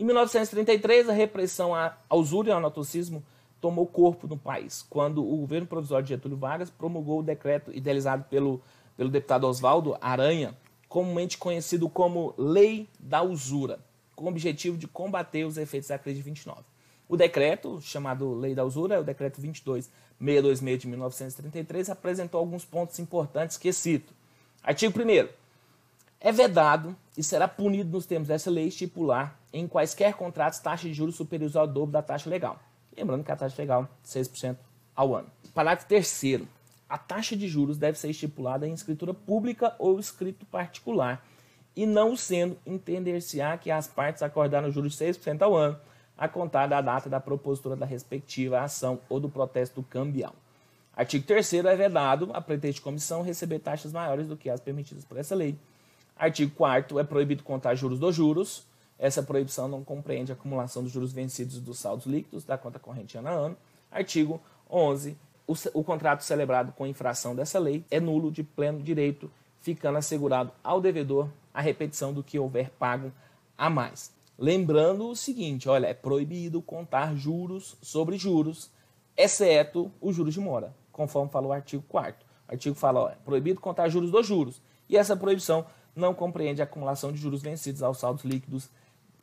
Em 1933, a repressão à usura e ao anatocismo tomou corpo no país, quando o governo provisório de Getúlio Vargas promulgou o decreto idealizado pelo, pelo deputado Oswaldo Aranha, comumente conhecido como Lei da Usura, com o objetivo de combater os efeitos da crise de 29. O decreto, chamado Lei da Usura, é o decreto 22626 de 1933, apresentou alguns pontos importantes que cito. Artigo 1 é vedado e será punido nos termos dessa lei estipular em quaisquer contratos taxa de juros superiores ao dobro da taxa legal. Lembrando que a taxa legal é 6% ao ano. Parágrafo 3 a taxa de juros deve ser estipulada em escritura pública ou escrito particular, e não sendo entender-se-á que as partes acordaram juros de 6% ao ano, a contar da data da propositura da respectiva ação ou do protesto cambial. Artigo 3 é vedado a pretexto de comissão receber taxas maiores do que as permitidas por essa lei. Artigo 4 é proibido contar juros dos juros. Essa proibição não compreende a acumulação dos juros vencidos dos saldos líquidos da conta corrente ano a ano. Artigo 11 o, o contrato celebrado com infração dessa lei é nulo de pleno direito, ficando assegurado ao devedor a repetição do que houver pago a mais. Lembrando o seguinte, olha, é proibido contar juros sobre juros, exceto os juros de mora, conforme falou o artigo 4 O artigo fala, é proibido contar juros dos juros, e essa proibição não compreende a acumulação de juros vencidos aos saldos líquidos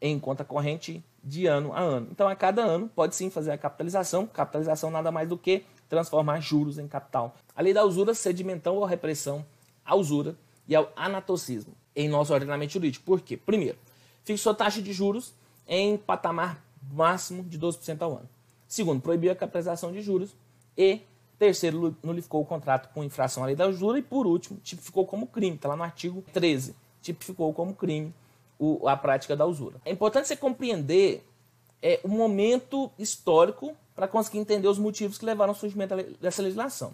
em conta corrente de ano a ano. Então, a cada ano, pode sim fazer a capitalização. Capitalização nada mais do que transformar juros em capital. A lei da usura sedimentou a repressão à usura e ao anatocismo em nosso ordenamento jurídico. Por quê? Primeiro, fixou taxa de juros em patamar máximo de 12% ao ano. Segundo, proibiu a capitalização de juros. E terceiro, nulificou o contrato com infração à lei da usura. E por último, tipificou como crime, está lá no artigo 13, tipificou como crime o, a prática da usura. É importante você compreender é, o momento histórico para conseguir entender os motivos que levaram ao surgimento dessa legislação.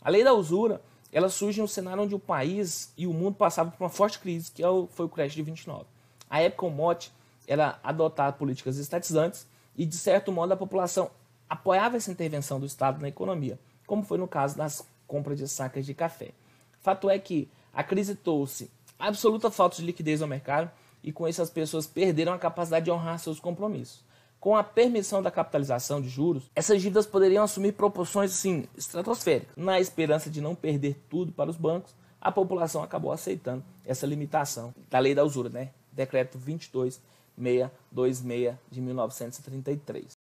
A lei da usura ela surge no cenário onde o país e o mundo passavam por uma forte crise, que é foi o crash de 29. A época, o mote era adotar políticas estatizantes e, de certo modo, a população apoiava essa intervenção do Estado na economia, como foi no caso das compras de sacas de café. Fato é que a crise trouxe absoluta falta de liquidez no mercado e, com isso, as pessoas perderam a capacidade de honrar seus compromissos. Com a permissão da capitalização de juros, essas dívidas poderiam assumir proporções assim, estratosféricas. Na esperança de não perder tudo para os bancos, a população acabou aceitando essa limitação da lei da usura, né? Decreto 22626 de 1933.